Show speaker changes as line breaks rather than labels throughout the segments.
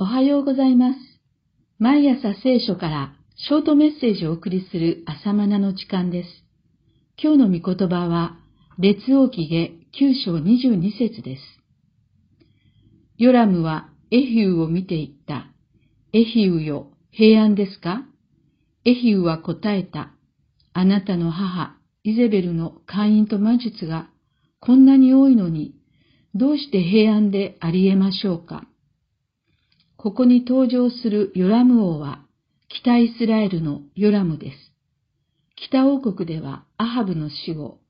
おはようございます。毎朝聖書からショートメッセージをお送りする朝マナの時間です。今日の御言葉は、列王記下9章22節です。ヨラムはエヒューを見ていった。エヒューよ、平安ですか？エヒューは答えた。あなたの母、イゼベルの会員と魔術がこんなに多いのに、どうして平安であり得ましょうか？ここに登場するヨラム王は、北イスラエルのヨラムです。北王国ではアハブの死後、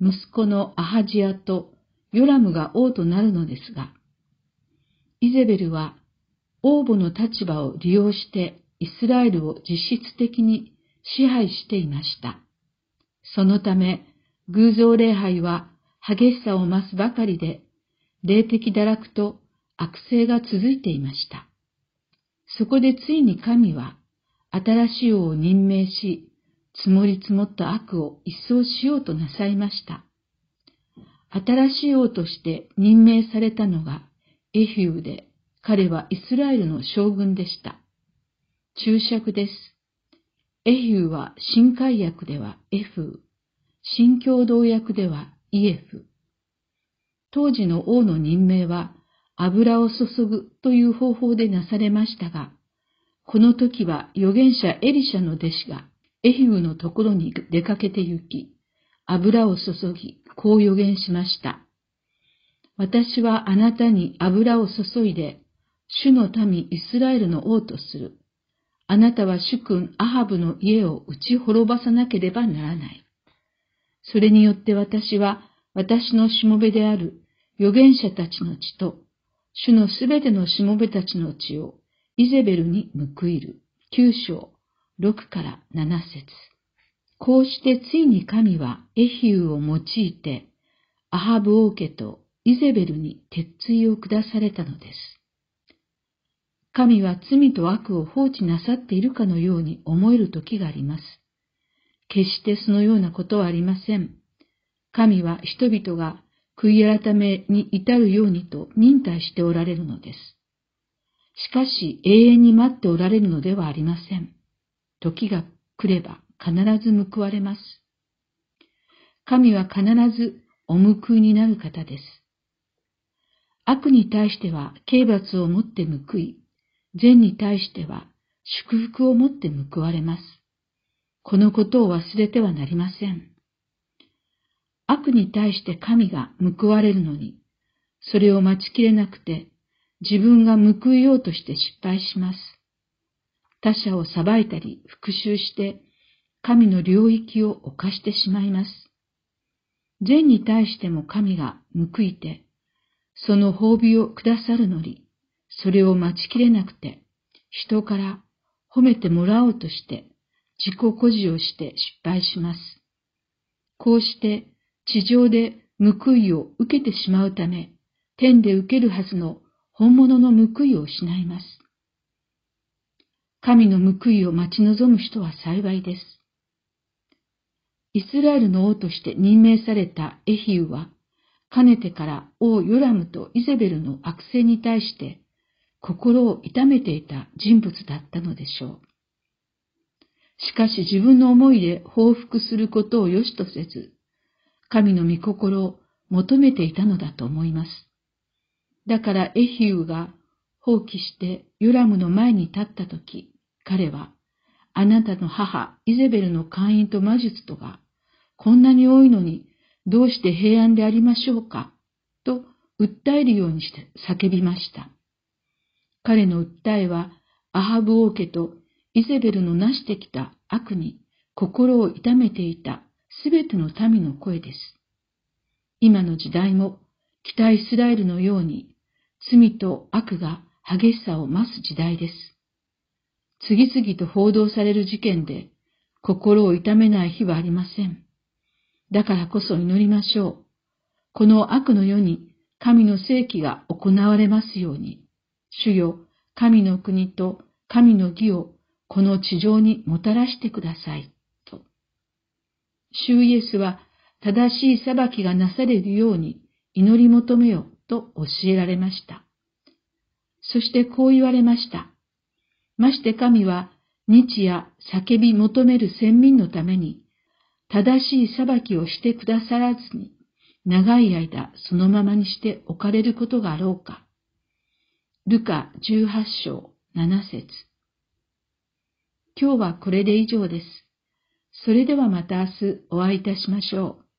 息子のアハジアとヨラムが王となるのですが、イゼベルは王母の立場を利用してイスラエルを実質的に支配していました。そのため、偶像礼拝は激しさを増すばかりで、霊的堕落と悪性が続いていました。そこでついに神は、新しい王を任命し、積もり積もった悪を一掃しようとなさいました。新しい王として任命されたのがエヒューで、彼はイスラエルの将軍でした。注釈です。エヒューは新海訳ではエフ、新共同訳ではイエフ。当時の王の任命は油を注ぐという方法でなされましたが、この時は預言者エリシャの弟子がエヒウのところに出かけて行き、油を注ぎ、こう預言しました。私はあなたに油を注いで、主の民イスラエルの王とする。あなたは主君アハブの家を打ち滅ばさなければならない。それによって私は私のしもべである預言者たちの血と主のすべてのしもべたちの血をイゼベルに報いる。九章、六から七節。こうしてついに神はエヒューを用いて、アハブ王家とイゼベルに鉄槌を下されたのです。神は罪と悪を放置なさっているかのように思える時があります。決してそのようなことはありません。神は人々が悔い改めに至るようにと忍耐しておられるのです。しかし永遠に待っておられるのではありません。時が来れば必ず報われます。神は必ずお報いになる方です。悪に対しては刑罰をもって報い、善に対しては祝福をもって報われます。このことを忘れてはなりません。悪に対して神が報われるのに、それを待ちきれなくて、自分が報いようとして失敗します。他者を裁いたり復讐して、神の領域を犯してしまいます。善に対しても神が報いて、その褒美をくださるのに、それを待ちきれなくて、人から褒めてもらおうとして、自己誇示をして失敗します。こうして地上で報いを受けてしまうため、天で受けるはずの本物の報いを失います。神の報いを待ち望む人は幸いです。イスラエルの王として任命されたエヒウは、かねてから王ヨラムとイゼベルの悪性に対して心を痛めていた人物だったのでしょう。しかし自分の思いで報復することを良しとせず、神の御心を求めていたのだと思います。だからエヒウが放棄してヨラムの前に立ったとき、彼は、あなたの母イゼベルの会員と魔術とが、こんなに多いのにどうして平安でありましょうかと訴えるようにして叫びました。彼の訴えは、アハブ王家とイゼベルの成してきた悪に心を痛めていたすべての民の声です。今の時代も北イスラエルのように罪と悪が激しさを増す時代です。次々と報道される事件で心を痛めない日はありません。だからこそ祈りましょう。この悪の世に神の聖気が行われますように。主よ、神の国と神の義をこの地上にもたらしてください。主イエスは正しい裁きがなされるように祈り求めよと教えられました。そしてこう言われました。まして神は日夜叫び求める先民のために、正しい裁きをしてくださらずに、長い間そのままにして置かれることがあろうか。ルカ18章7節今日はこれで以上です。それではまた明日お会いいたしましょう。